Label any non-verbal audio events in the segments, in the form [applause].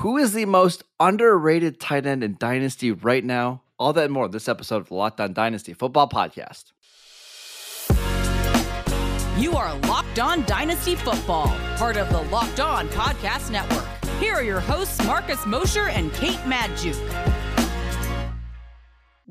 Who is the most underrated tight end in Dynasty right now? All that and more this episode of the Locked On Dynasty Football Podcast. You are Locked On Dynasty Football, part of the Locked On Podcast Network. Here are your hosts, Marcus Mosher and Kate Magdziuk.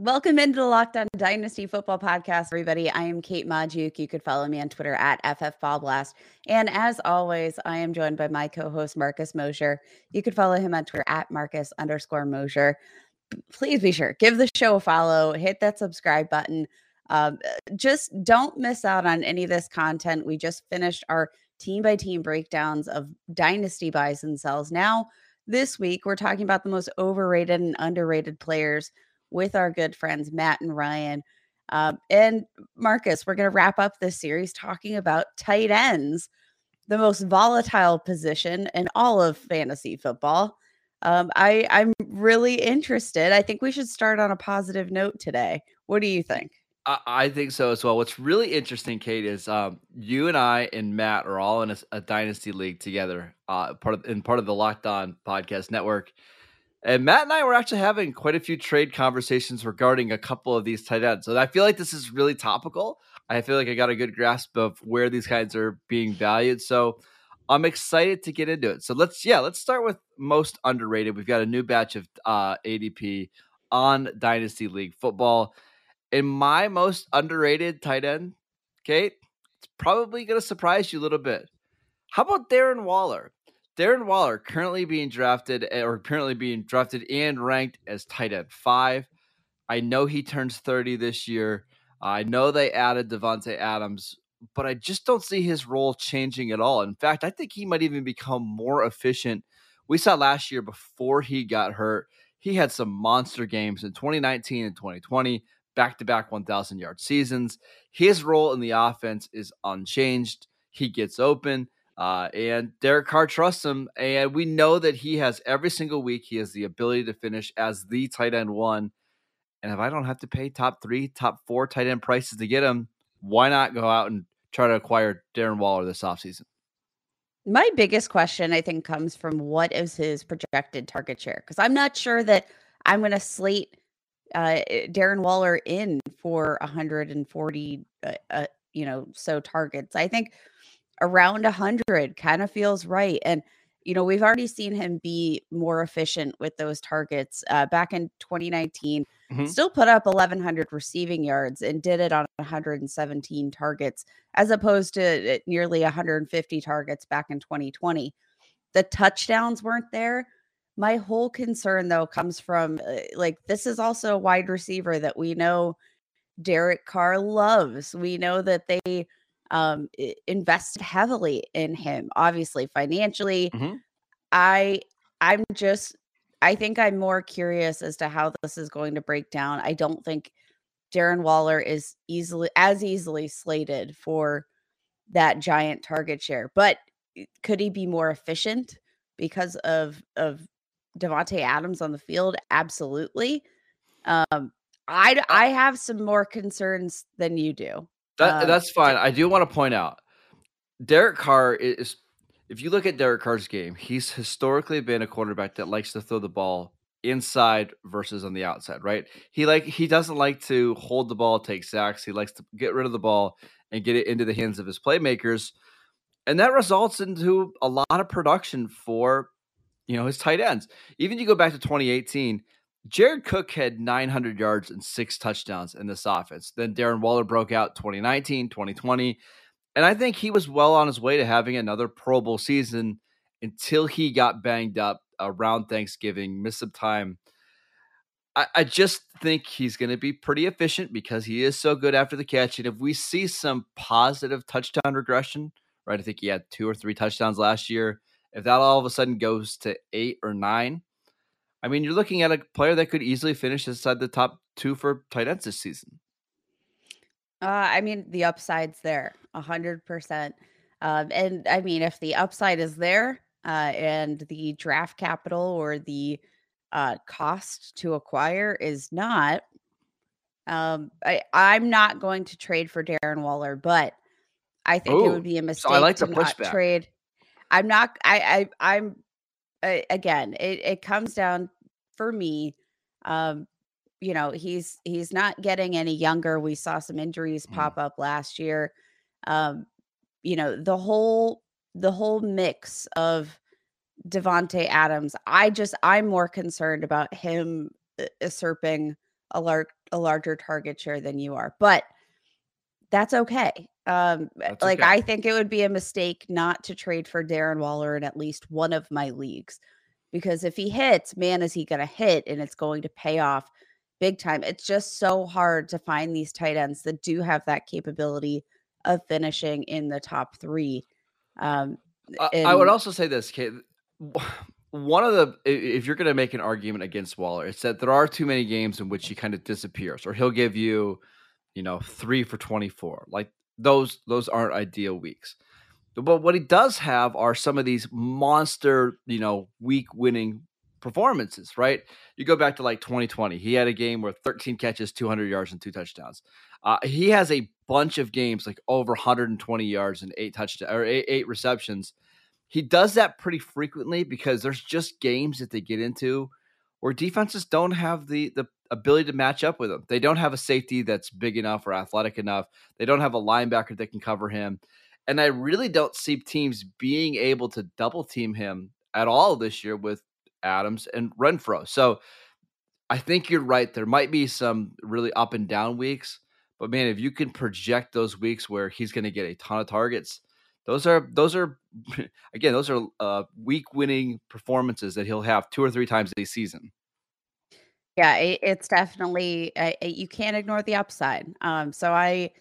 Welcome into the Locked On Dynasty Football Podcast, everybody. I am Kate Magdziuk. You could follow me on Twitter at FFBallBlast. And as always, I am joined by my co-host Marcus Mosher. You could follow him on Twitter at Marcus underscore Mosher. Please be sure, give the show a follow, hit that subscribe button. Um, just don't miss out on any of this content. We just finished our team by team breakdowns of dynasty buys and sells. Now, this week, we're talking about the most overrated and underrated players with our good friends Matt and Ryan. Um, and Marcus, we're going to wrap up this series talking about tight ends, the most volatile position in all of fantasy football. Um, I, I'm really interested. I think we should start on a positive note today. What do you think? I, think so as well. What's really interesting, Kate, is um, you and I and Matt are all in a, a dynasty league together, uh, part of in part of the Locked On Podcast Network. And Matt and I were actually having quite a few trade conversations regarding a couple of these tight ends. So I feel like this is really topical. I feel like I got a good grasp of where these guys are being valued. So I'm excited to get into it. So let's yeah, let's start with most underrated. We've got a new batch of uh, ADP on Dynasty League football. In my most underrated tight end, Kate, it's probably going to surprise you a little bit. How about Darren Waller? Darren Waller currently being drafted eh, or currently being drafted and ranked as tight end five. I know he turns 30 this year. I know they added Davante Adams, but I just don't see his role changing at all. In fact, I think he might even become more efficient. We saw last year before he got hurt, he had some monster games in 2019 and 2020, back to back 1,000 yard seasons. His role in the offense is unchanged. He gets open. Uh, and Derek Carr trusts him, and we know that he has every single week. He has the ability to finish as the tight end one. And if I don't have to pay top three, top four tight end prices to get him, why not go out and try to acquire Darren Waller this offseason? My biggest question, I think, comes from what is his projected target share? Because I'm not sure that I'm going to slate uh, Darren Waller in for 140, uh, uh, you know, so targets. I think around 100 kind of feels right. And, you know, we've already seen him be more efficient with those targets. Uh, back in 2019, mm-hmm. still put up 1,100 receiving yards and did it on 117 targets, as opposed to uh, nearly 150 targets back in 2020. The touchdowns weren't there. My whole concern, though, comes from uh, like this is also a wide receiver that we know Derek Carr loves. We know that they um, invested heavily in him, obviously financially. Mm-hmm. I I'm just I think I'm more curious as to how this is going to break down. I don't think Darren Waller is easily as easily slated for that giant target share, but could he be more efficient because of of Davante Adams on the field? Absolutely. Um, I I have some more concerns than you do. That, um, that's fine. I do want to point out Derek Carr is if you look at Derek Carr's game, he's historically been a quarterback that likes to throw the ball inside versus on the outside, right? He like he doesn't like to hold the ball, take sacks. He likes to get rid of the ball and get it into the hands of his playmakers. And that results into a lot of production for you know his tight ends. Even you go back to 2018, Jared Cook had 900 yards and six touchdowns in this offense. Then Darren Waller broke out 2019, 2020. And I think he was well on his way to having another Pro Bowl season until he got banged up around Thanksgiving, missed some time. I, I just think he's going to be pretty efficient because he is so good after the catch. And if we see some positive touchdown regression, right? I think he had two or three touchdowns last year. If that all of a sudden goes to eight or nine, I mean, you're looking at a player that could easily finish inside the top two for tight ends this season. Uh, I mean, the upside's there, a hundred percent. Um, and I mean, if the upside is there, uh, and the draft capital or the uh, cost to acquire is not, um, I, I'm not going to trade for Darren Waller, but I think Ooh, it would be a mistake so I like to not trade. I'm not. I, I I'm uh, again, it, it comes down for me. Um, you know, he's he's not getting any younger. We saw some injuries Mm. pop up last year. Um, you know, the whole the whole mix of Davante Adams. I just I'm more concerned about him uh, usurping a large a larger target share than you are. But that's okay. Um, That's like okay. I think it would be a mistake not to trade for Darren Waller in at least one of my leagues because if he hits, man, is he going to hit and it's going to pay off big time. It's just so hard to find these tight ends that do have that capability of finishing in the top three. Um, I, I would also say this, Kate. [sighs] One of the, if you're going to make an argument against Waller, it's that there are too many games in which he kind of disappears, or he'll give you, you know, three for 24. Like those, those aren't ideal weeks. But what he does have are some of these monster, you know, week winning performances, right? You go back to like 2020, he had a game where 13 catches, 200 yards, and two touchdowns. Uh, he has a bunch of games like over 120 yards and eight touchdowns or eight, eight receptions. He does that pretty frequently because there's just games that they get into where defenses don't have the the ability to match up with him. They don't have a safety that's big enough or athletic enough. They don't have a linebacker that can cover him. And I really don't see teams being able to double team him at all this year with Adams and Renfrow. So I think you're right. There might be some really up and down weeks, but man, if you can project those weeks where he's going to get a ton of targets, those are those are [laughs] again those are uh, week winning performances that he'll have two or three times a season. Yeah, it, it's definitely uh, uh, you can't ignore the upside. Um, so I,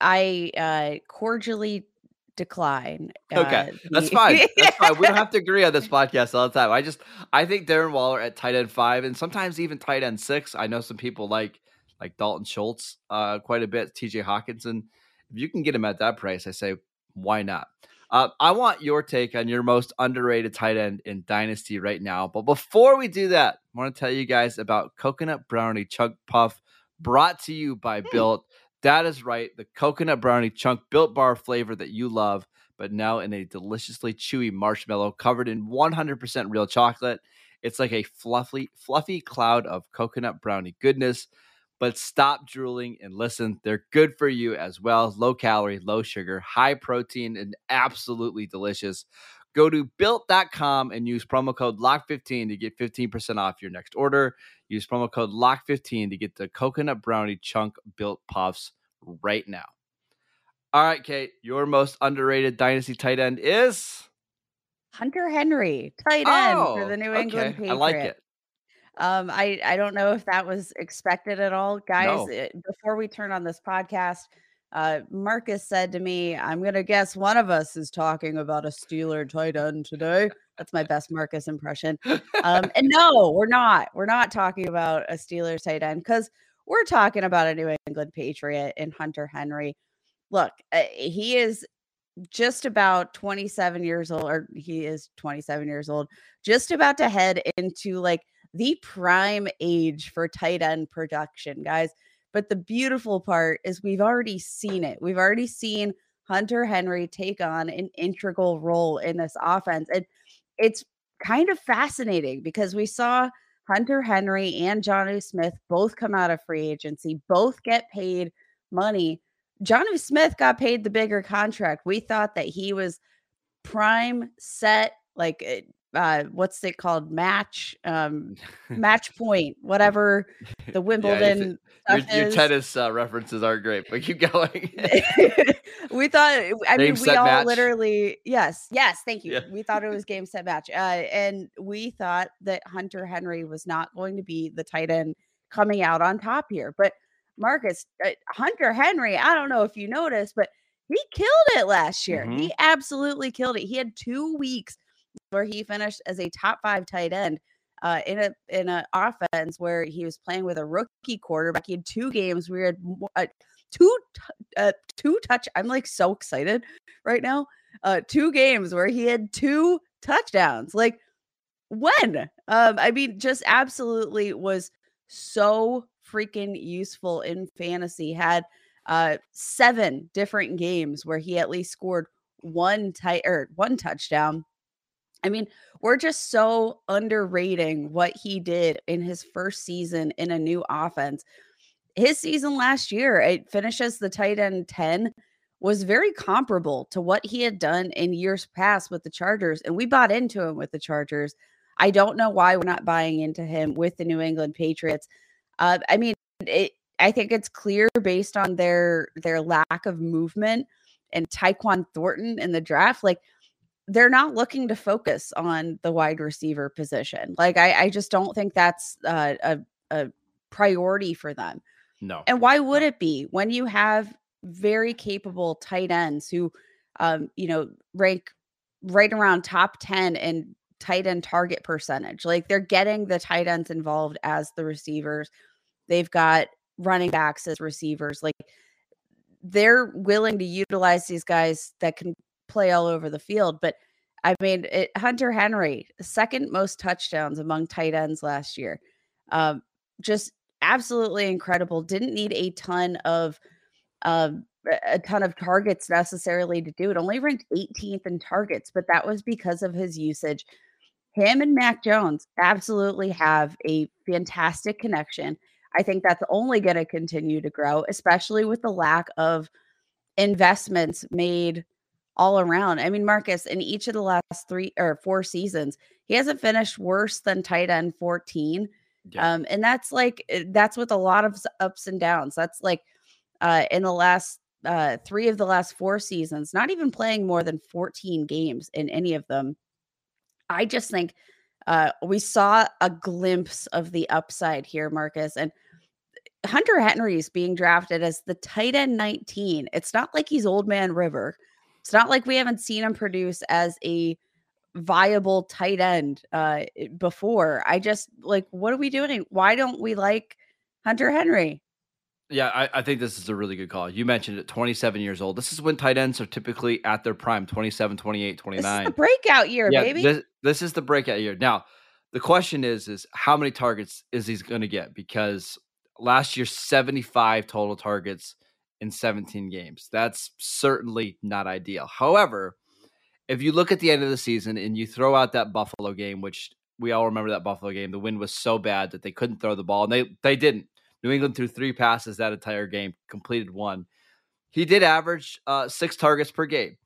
I uh, cordially decline. Okay, uh, that's the- fine. [laughs] That's fine. We don't have to agree on this podcast all the time. I just I think Darren Waller at tight end five and sometimes even tight end six. I know some people like like Dalton Schultz uh, quite a bit. T.J. Hockenson. If you can get him at that price, I say why not. Uh, I want your take on your most underrated tight end in Dynasty right now. But before we do that, I want to tell you guys about Coconut Brownie Chunk Puff brought to you by Built. That is right, the coconut brownie chunk built bar flavor that you love, but now in a deliciously chewy marshmallow covered in 100% real chocolate. It's like a fluffy, fluffy cloud of coconut brownie goodness. But stop drooling and listen. They're good for you as well. Low calorie, low sugar, high protein, and absolutely delicious. Go to built.com and use promo code LOCK15 to get 15% off your next order. Use promo code LOCK15 to get the coconut brownie chunk built puffs right now. All right, Kate, your most underrated dynasty tight end is Hunter Henry, tight end for Oh, the New England okay. Patriots. I like it. Um, I I don't know if that was expected at all, guys. No. it- before we turn on this podcast, uh, Marcus said to me, "I'm gonna guess one of us is talking about a Steeler tight end today." That's my best Marcus impression. Um, and [laughs] no, we're not. We're not talking about a Steelers tight end because we're talking about a New England Patriot in Hunter Henry. Look, uh, he is just about 27 years old, or he is 27 years old, just about to head into like the prime age for tight end production, guys. But the beautiful part is we've already seen it. We've already seen Hunter Henry take on an integral role in this offense. And it's kind of fascinating because we saw Hunter Henry and Jonnu Smith both come out of free agency, both get paid money. Jonnu Smith got paid the bigger contract. We thought that he was prime set, like eh, uh, what's it called? Match, um, [laughs] match point, whatever [laughs] the Yeah, Wimbledon your, your tennis uh, references aren't great, but keep [laughs] going. we thought I mean Game, we all match? literally yes yes thank you Yeah. we thought it was game set match uh, and we thought that Hunter Henry was not going to be the tight end coming out on top here but Marcus uh, Hunter Henry I don't know if you noticed but he killed it last year Mm-hmm. he absolutely killed it he had two weeks where he finished as a top five tight end uh, in a in an offense where he was playing with a rookie quarterback. He had two games where he had uh, two uh, two touch. I'm like so excited right now. Uh, two games where he had two touchdowns. Like when? Um, I mean, just absolutely was so freaking useful in fantasy. Had uh seven different games where he at least scored one tight or one touchdown. I mean, we're just so underrating what he did in his first season in a new offense. His season last year, it finishes the tight end 10, was very comparable to what he had done in years past with the Chargers. And we bought into him with the Chargers. I don't know why we're not buying into him with the New England Patriots. Uh, I mean, it, I think it's clear based on their their lack of movement and Tyquan Thornton in the draft. Like they're not looking to focus on the wide receiver position. Like I, I just don't think that's uh, a a priority for them. No. And why would it be when you have very capable tight ends who, um, you know, rank right around top ten in tight end target percentage? Like they're getting the tight ends involved as the receivers. They've got running backs as receivers. Like they're willing to utilize these guys that can play all over the field. But I mean, it, Hunter Henry, second most touchdowns among tight ends last year. Um, just absolutely incredible. Didn't need a ton of um, a ton of targets necessarily to do it. Only ranked 18th in targets, but that was because of his usage. Him and Mac Jones absolutely have a fantastic connection. I think that's only going to continue to grow, especially with the lack of investments made all around. I mean, Marcus, in each of the last three or four seasons, he hasn't finished worse than tight end 14. Yeah. Um, and that's like eh, that's with a lot of ups and downs. That's like uh in the last uh three of the last four seasons, not even playing more than 14 games in any of them. I just think uh, we saw a glimpse of the upside here, Marcus. And Hunter Henry is being drafted as the tight end 19. It's not like he's old man River. It's not like we haven't seen him produce as a viable tight end uh, before. I just like, what are we doing? Why don't we like Hunter Henry? Yeah, I, I, think this is a really good call. You mentioned it, 27 years old. This is when tight ends are typically at their prime, 27, 28, 29. This is the breakout year, yeah, baby. This, this is the breakout year. Now, the question is, is how many targets is he going to get? Because last year, 75 total targets in 17 games. That's certainly not ideal. However, if you look at the end of the season and you throw out that Buffalo game, which we all remember that Buffalo game, the wind was so bad that they couldn't throw the ball, and they they didn't. New England threw three passes that entire game, completed one. He did average uh, six targets per game.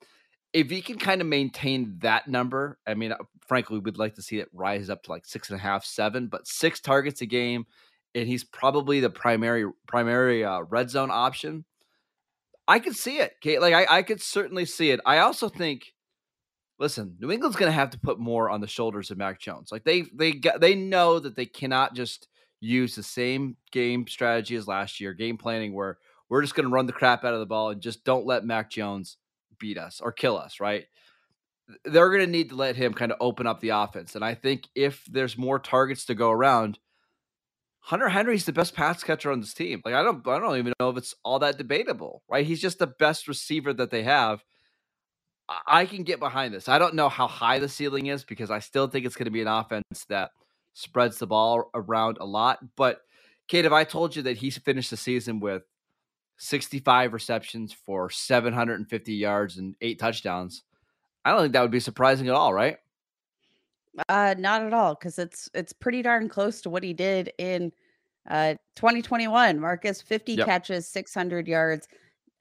If he can kind of maintain that number, I mean, uh, frankly, we'd like to see it rise up to like six and a half, seven, but six targets a game, and he's probably the primary primary uh, red zone option. I could see it, Kate. Like I, I could certainly see it. I also think, listen, New England's going to have to put more on the shoulders of Mac Jones. Like they they they know that they cannot just use the same game strategy as last year, game planning where we're just going to run the crap out of the ball and just don't let Mac Jones beat us or kill us, right? They're going to need to let him kind of open up the offense. And I think if there's more targets to go around, Hunter Henry's the best pass catcher on this team. Like I don't I don't even know if it's all that debatable, right? He's just the best receiver that they have. I can get behind this. I don't know how high the ceiling is because I still think it's going to be an offense that spreads the ball around a lot. But Kate, if I told you that he finished the season with 65 receptions for 750 yards and eight touchdowns, I don't think that would be surprising at all, right? Uh, not at all, because it's it's pretty darn close to what he did in uh 2021. Marcus 50 yep. catches, 600 yards,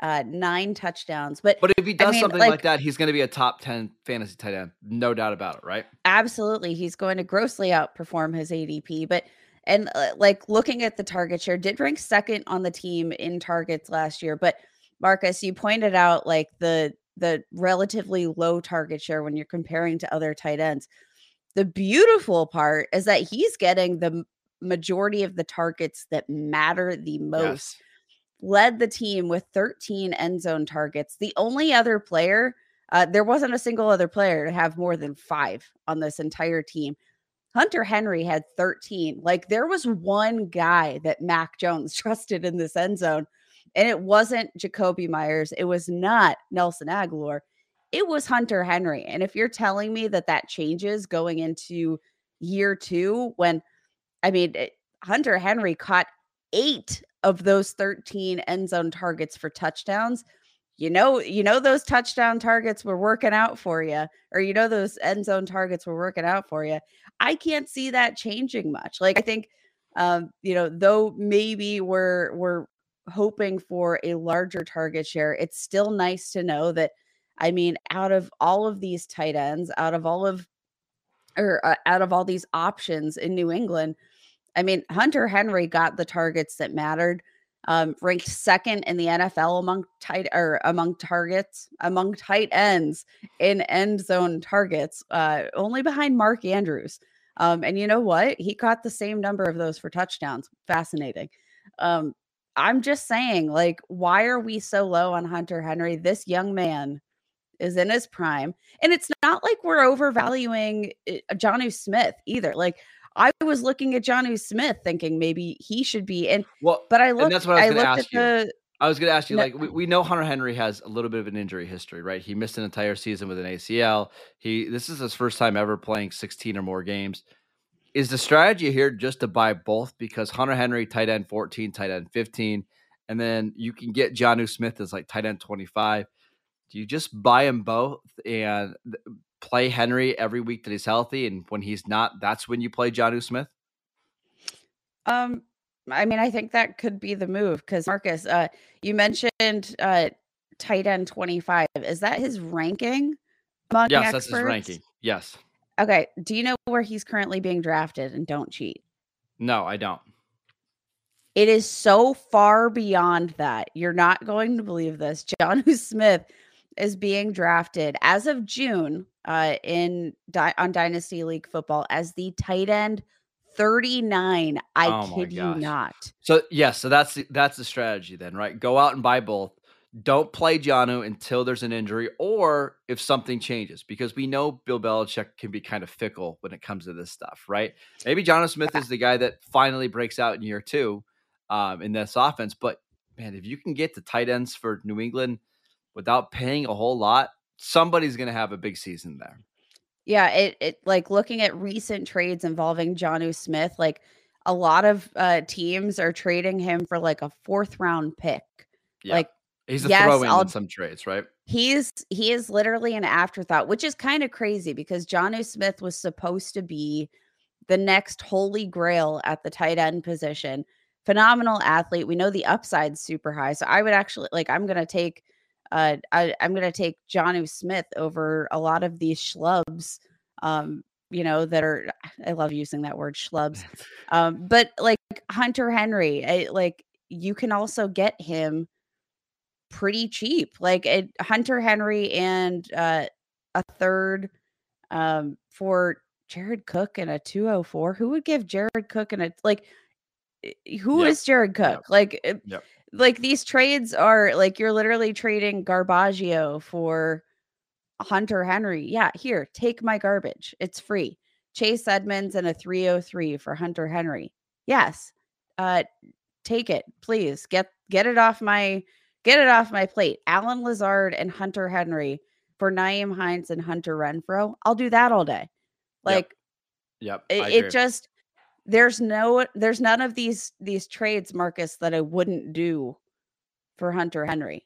uh, nine touchdowns. But but if he does I mean, something like, like, that, he's going to be a top 10 fantasy tight end, no doubt about it, right? Absolutely, he's going to grossly outperform his ADP. But and uh, like looking at the target share, did rank second on the team in targets last year. But Marcus, you pointed out like the the relatively low target share when you're comparing to other tight ends. The beautiful part is that he's getting the majority of the targets that matter the most. Yes led the team with 13 end zone targets. The only other player, uh, there wasn't a single other player to have more than five on this entire team. Hunter Henry had 13. Like there was one guy that Mac Jones [laughs] trusted in this end zone, and it wasn't Jakobi Meyers. It was not Nelson Agholor. It was Hunter Henry. And if you're telling me that that changes going into year two, when I mean, it, Hunter Henry caught eight of those 13 end zone targets for touchdowns. you know, you know those touchdown targets were working out for you, or you know those end zone targets were working out for you. I can't see that changing much. Like I think, um, you know, though maybe we're we're hoping for a larger target share, it's still nice to know that. I mean, out of all of these tight ends, out of all of or uh, out of all these options in New England, I mean, Hunter Henry got the targets that mattered. Um, ranked second in the NFL among tight or among targets among tight ends in end zone targets, uh, only behind Mark Andrews. Um, and you know what? He caught the same number of those for touchdowns. Fascinating. Um, I'm just saying, like, why are we so low on Hunter Henry? This young man is in his prime. And it's not like we're overvaluing eh, Jonnu Smith either. Like I was looking at Jonnu Smith thinking maybe he should be in. Well, but I looked, that's what I, was going to ask you. the. I was going to ask you, no, like, we, we know Hunter Henry has a little bit of an injury history, right? He missed an entire season with an ACL. He this is his first time ever playing 16 or more games. Is the strategy here just to buy both because Hunter Henry tight end 14, tight end 15, and then you can get Jonnu Smith as like tight end 25. Do you just buy them both and play Henry every week that he's healthy, and when he's not, that's when you play Jonnu Smith? Um, I mean, I think that could be the move because Marcus, uh, you mentioned uh, tight end twenty five. Is that his ranking among yes, experts? that's his ranking. Yes. Okay. Do you know where he's currently being drafted? And don't cheat. No, I don't. It is so far beyond that. You're not going to believe this. Jonnu [laughs] Smith is being drafted as of June uh, in on Dynasty League football as the tight end 39. I oh kid you not. So yes, yeah, so that's the, that's the strategy then, right? Go out and buy both. Don't play Jonnu until there's an injury or if something changes, because we know Bill Belichick can be kind of fickle when it comes to this stuff, right? Maybe Jonnu Smith is the guy that finally breaks out in year two um, in this offense, but man, if you can get the tight ends for New England – without paying a whole lot, somebody's going to have a big season there. Yeah, it it like looking at recent trades involving Jonnu Smith, like a lot of uh teams are trading him for like a fourth round pick. Yeah. Like he's a yes, throw in in some trades, right? He's he is literally an afterthought, which is kind of crazy because Jonnu Smith was supposed to be the next holy grail at the tight end position. Phenomenal athlete. We know the upside's super high. So I would actually like I'm gonna take uh, I, am going to take Jonnu Smith over a lot of these schlubs, um, you know, that are, I love using that word schlubs. Um, but like Hunter Henry, I, like you can also get him pretty cheap. Like it, Hunter Henry and uh, a third um, for Jared Cook and a 204. Who would give Jared Cook and a, like, who yep. is Jared Cook? Yep. Like, yep like these trades are like you're literally trading Garbaggio for Hunter Henry. Yeah, here, take my garbage. It's free. Chase Edmonds and a 303 for Hunter Henry. Yes. Uh take it, please. Get get it off my get it off my plate. Allen Lazard and Hunter Henry for Nyheim Hines and Hunter Renfrow. I'll do that all day. Like Yep. yep it, it just there's no there's none of these these trades, Marcus, that I wouldn't do for Hunter Henry.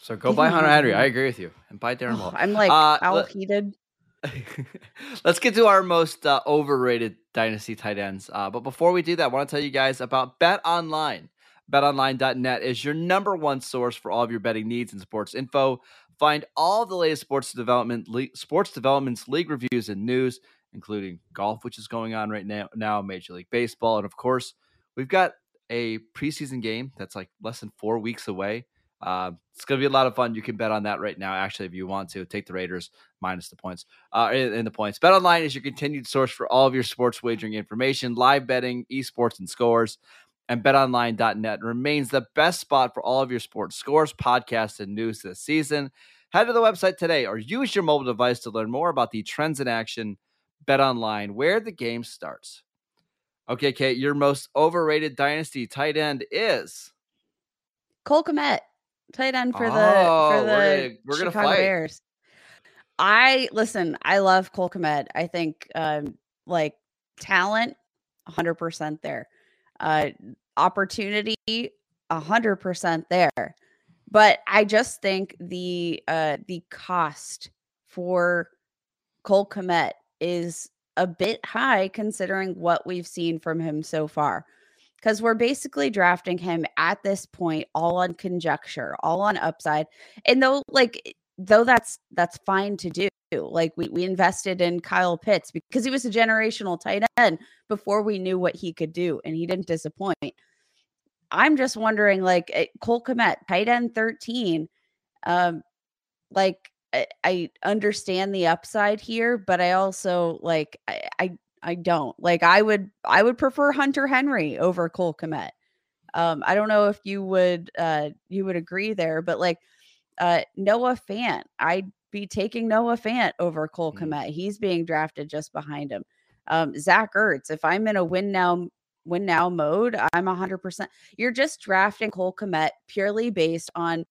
So go buy Hunter Henry. I agree with you. And buy Darren Waller. I'm like uh, let, heated. [laughs] Let's get to our most uh, overrated dynasty tight ends. Uh, but before we do that, I want to tell you guys about Bet Online. BetOnline.net is your number one source for all of your betting needs and sports info. Find all the latest sports development, le- sports developments, league reviews, and news including golf, which is going on right now, now Major League Baseball, and of course, we've got a preseason game that's like less than four weeks away. Uh, it's going to be a lot of fun. You can bet on that right now. Actually, if you want to, take the Raiders minus the points. Uh, in, the points, Bet Online is your continued source for all of your sports wagering information, live betting, esports, and scores. And BetOnline.net remains the best spot for all of your sports scores, podcasts, and news this season. Head to the website today or use your mobile device to learn more about the trends in action Bet Online, where the game starts. Okay, Kate, your most overrated dynasty tight end is Cole Kmet, tight end for the oh, for the we're gonna, we're Chicago Bears. I listen. I love Cole Kmet. I think um, like talent, hundred percent there. Uh, opportunity, hundred percent there. but I just think the uh the cost for Cole Kmet is a bit high considering what we've seen from him so far. Because we're basically drafting him at this point all on conjecture, all on upside. And though, like, though that's that's fine to do. Like we we invested in Kyle Pitts because he was a generational tight end before we knew what he could do, and he didn't disappoint. I'm just wondering, like eh, Cole Kmet, tight end 13. Um, like I, I understand the upside here, but I also like I, I I don't like I would I would prefer Hunter Henry over Cole Kmet. Um, I don't know if you would uh you would agree there, but like uh Noah Fant, I'd be taking Noah Fant over Cole mm. Kmet. He's being drafted just behind him. Um, Zach Ertz, if I'm in a win now win now mode, I'm 100%. You're just drafting Cole Kmet purely based on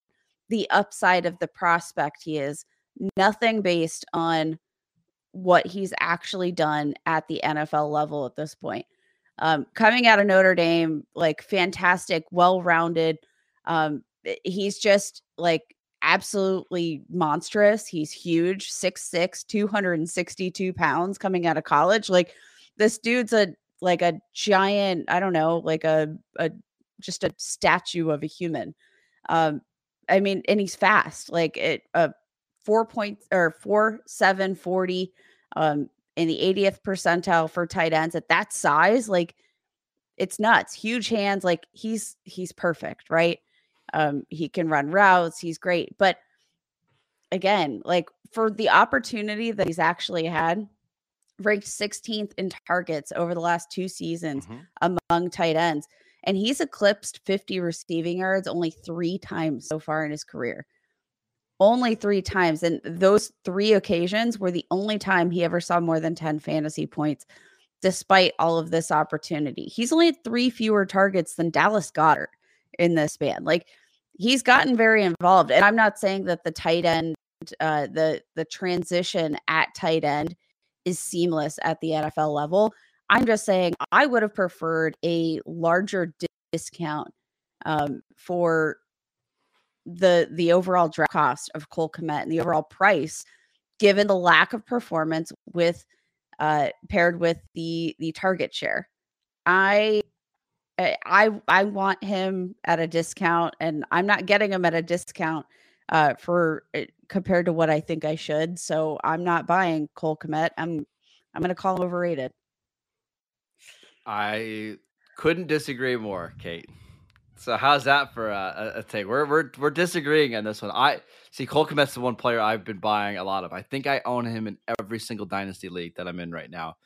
the upside of the prospect he is, nothing based on what he's actually done at the NFL level at this point. Um, coming out of Notre Dame, like fantastic, well rounded. Um, he's just like absolutely monstrous. He's huge, 6'6, 262 pounds coming out of college. Like this dude's a like a giant, I don't know, like a a just a statue of a human. Um, I mean, and he's fast, like it a four point or four seven forty um in the 80th percentile for tight ends at that size, like it's nuts. Huge hands, like he's he's perfect, right? Um, he can run routes, he's great. But again, like for the opportunity that he's actually had, ranked 16th in targets over the last two seasons mm-hmm. among tight ends. And he's eclipsed 50 receiving yards only three times so far in his career. Only three times. And those three occasions were the only time he ever saw more than 10 fantasy points, despite all of this opportunity. He's only had three fewer targets than Dallas Goedert in this span. Like he's gotten very involved. And I'm not saying that the tight end, uh, the the transition at tight end is seamless at the NFL level. I'm just saying I would have preferred a larger discount um, for the the overall draft cost of Cole Kmet and the overall price, given the lack of performance with uh, paired with the the target share. I I I want him at a discount, and I'm not getting him at a discount uh, for uh, compared to what I think I should. So I'm not buying Cole Kmet. I'm I'm going to call him overrated. I couldn't disagree more, Kate. So how's that for a, a, take? We're we're we're disagreeing on this one. I see Cole Kmet's the one player I've been buying a lot of. I think I own him in every single dynasty league that I'm in right now.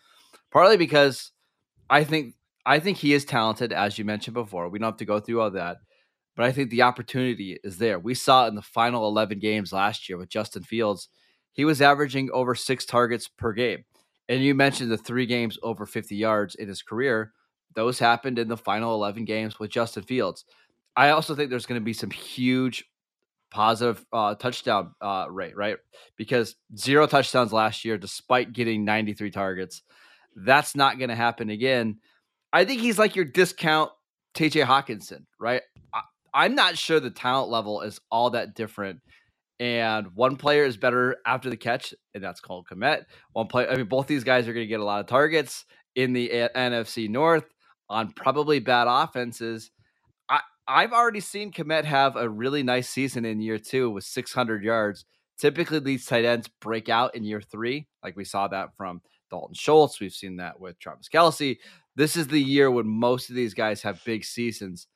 Partly because I think I think he is talented, as you mentioned before. We don't have to go through all that, but I think the opportunity is there. We saw in the final 11 games last year with Justin Fields, he was averaging over six targets per game. And you mentioned the three games over 50 yards in his career. Those happened in the final 11 games with Justin Fields. I also think there's going to be some huge positive uh, touchdown uh, rate, right? Because zero touchdowns last year, despite getting 93 targets. That's not going to happen again. I think he's like your discount TJ Hockenson, right? I, am not sure the talent level is all that different. And one player is better after the catch, and that's Cole Kmet. One player, I mean, both these guys are going to get a lot of targets in the a- NFC North on probably bad offenses. I, I've already seen Kmet have a really nice season in year two with 600 yards. Typically, these tight ends break out in year three, like we saw that from Dalton Schultz. We've seen that with Travis Kelce. This is the year when most of these guys have big seasons.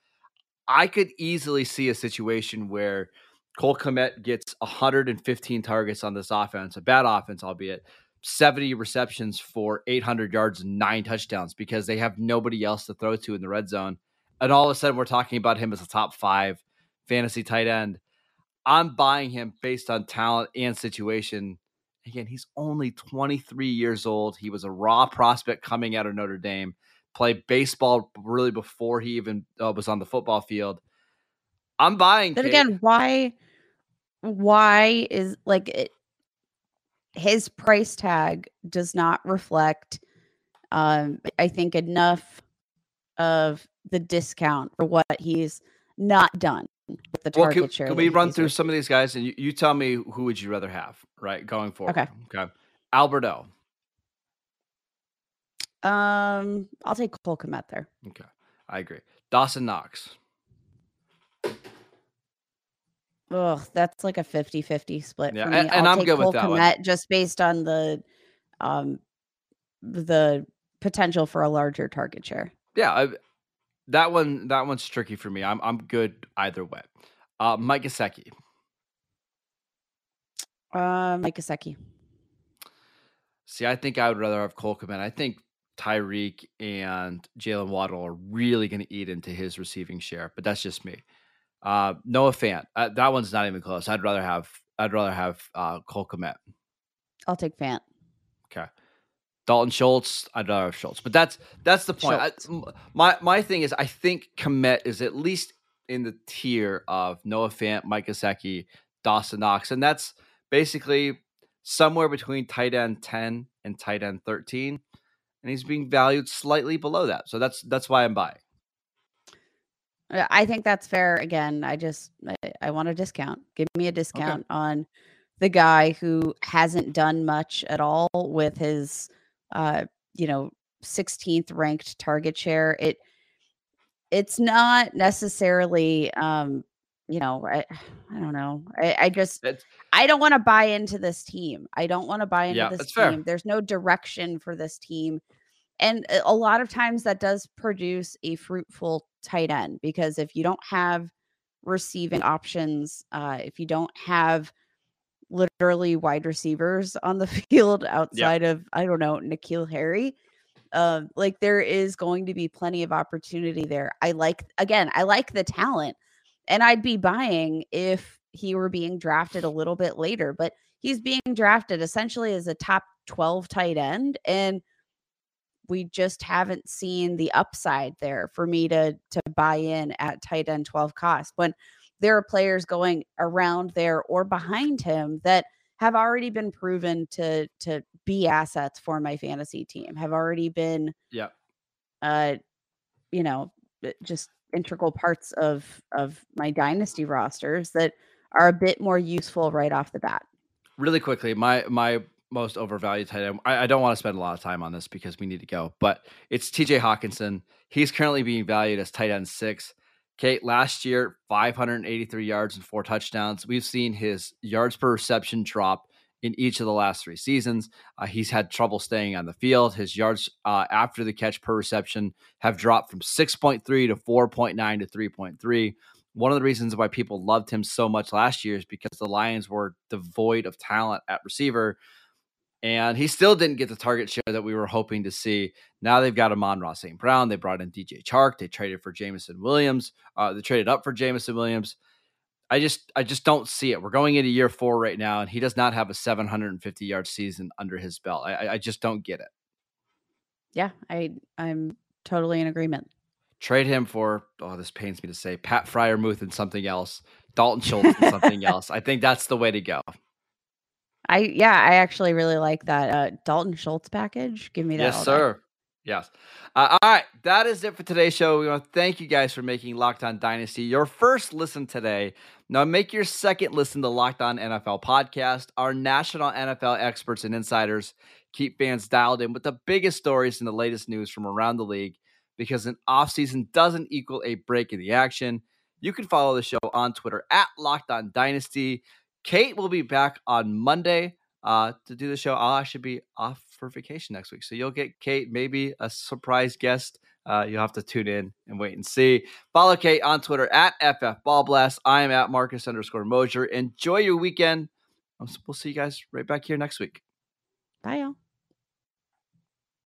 I could easily see a situation where Cole Kmet gets 115 targets on this offense, a bad offense, albeit 70 receptions for 800 yards and nine touchdowns because they have nobody else to throw to in the red zone. And all of a sudden, we're talking about him as a top five fantasy tight end. I'm buying him based on talent and situation Again, he's only 23 years old. He was a raw prospect coming out of Notre Dame, played baseball really before he even uh, was on the football field. I'm buying. But Kate. again, why? Why is like it, his price tag does not reflect? Um, I think enough of the discount for what he's not done with the Well, target can, share. can we run through some of these guys and you, you tell me who would you rather have, right? Going forward. Okay. Okay. Alberto. Um, I'll take Cole Kmet there. Okay. I agree. Dawson Knox. Ugh, that's like a 50-50 split Yeah, for me. and- and I'll I'm take good with Cole that one. Just based on the um the potential for a larger target share. Yeah, I, that one that one's tricky for me. I'm I'm good either way. Uh, Mike Gesicki. Um, Mike Gesicki. See, I think I would rather have Cole Kmet. I think Tyreek and Jaylen Waddle are really going to eat into his receiving share, but that's just me. Uh, Noah Fant. Uh, that one's not even close. I'd rather have I'd rather have uh, Cole Kmet. I'll take Fant. Okay. Dalton Schultz, I'd rather have Schultz, but that's that's the point. I, my my thing is, I think Kmet is at least in the tier of Noah Fant, Mike Gesicki, Dawson Knox, and that's basically somewhere between tight end ten and tight end thirteen, and he's being valued slightly below that. So that's that's why I'm buying. Uh, I think that's fair. Again, I just I, I want a discount. Give me a discount on the guy who hasn't done much at all with his uh you know 16th ranked target share. It it's not necessarily um you know I [sighs] I don't know. I, I just It's, I don't want to buy into this team. I don't want to buy into Yeah, this that's fair. team. There's no direction for this team. And a- a lot of times that does produce a fruitful tight end because if you don't have receiving options, uh, if you don't have literally wide receivers on the [laughs] field outside of, I don't know, N'Keal Harry, um, like there is going to be plenty of opportunity there. I like, again, I like the talent and I'd be buying if he were being drafted a little bit later, but he's being drafted essentially as a top 12 tight end. And we just haven't seen the upside there for me to to buy in at tight end 12 cost when there are players going around there or behind him that have already been proven to to be assets for my fantasy team have already been yeah. uh you know uh, just integral parts of of my dynasty rosters that are a bit more useful right off the bat really quickly, my my most overvalued tight end. I, I don't want to spend a lot of time on this because we need to go, but it's T.J. Hockenson. He's currently being valued as tight end six. Kate, last year, 583 yards and four touchdowns. We've seen his yards per reception drop in each of the last three seasons. Uh, he's had trouble staying on the field. His yards uh, after the catch per reception have dropped from 6.3 to 4.9 to 3.3 one of the reasons why people loved him so much last year is because the Lions were devoid of talent at receiver. And he still didn't get the target share that we were hoping to see. Now they've got Amon-Ra St. Brown. They brought in DJ Chark. They traded for Jameson Williams. Uh, they traded up for Jameson Williams. I just I just don't see it. We're going into year four right now, and he does not have a 750 yard season under his belt. I, I- I just don't get it. yeah i i'm totally in agreement Trade him for oh, this pains me to say, Pat Freiermuth and something else, Dalton Schultz and something [laughs] else. I think that's the way to go. I yeah, I actually really like that uh, Dalton Schultz package. Give me that. Yes, all day. sir. Yes. Uh, all right. That is it for today's show. We want to thank you guys for making Locked On Dynasty your first listen today. Now make your second listen to Locked On NFL podcast. Our national NFL experts and insiders keep fans dialed in with the biggest stories and the latest news from around the league because an offseason doesn't equal a break in the action. You can follow the show on Twitter at Locked On Dynasty. Kate will be back on Monday uh, to do the show. I should be off for vacation next week. So you'll get Kate, maybe a surprise guest. Uh, you'll have to tune in and wait and see. Follow Kate on Twitter at FF Ballblast. I am at Marcus underscore Mosher. Enjoy your weekend. We'll see you guys right back here next week. Bye, y'all.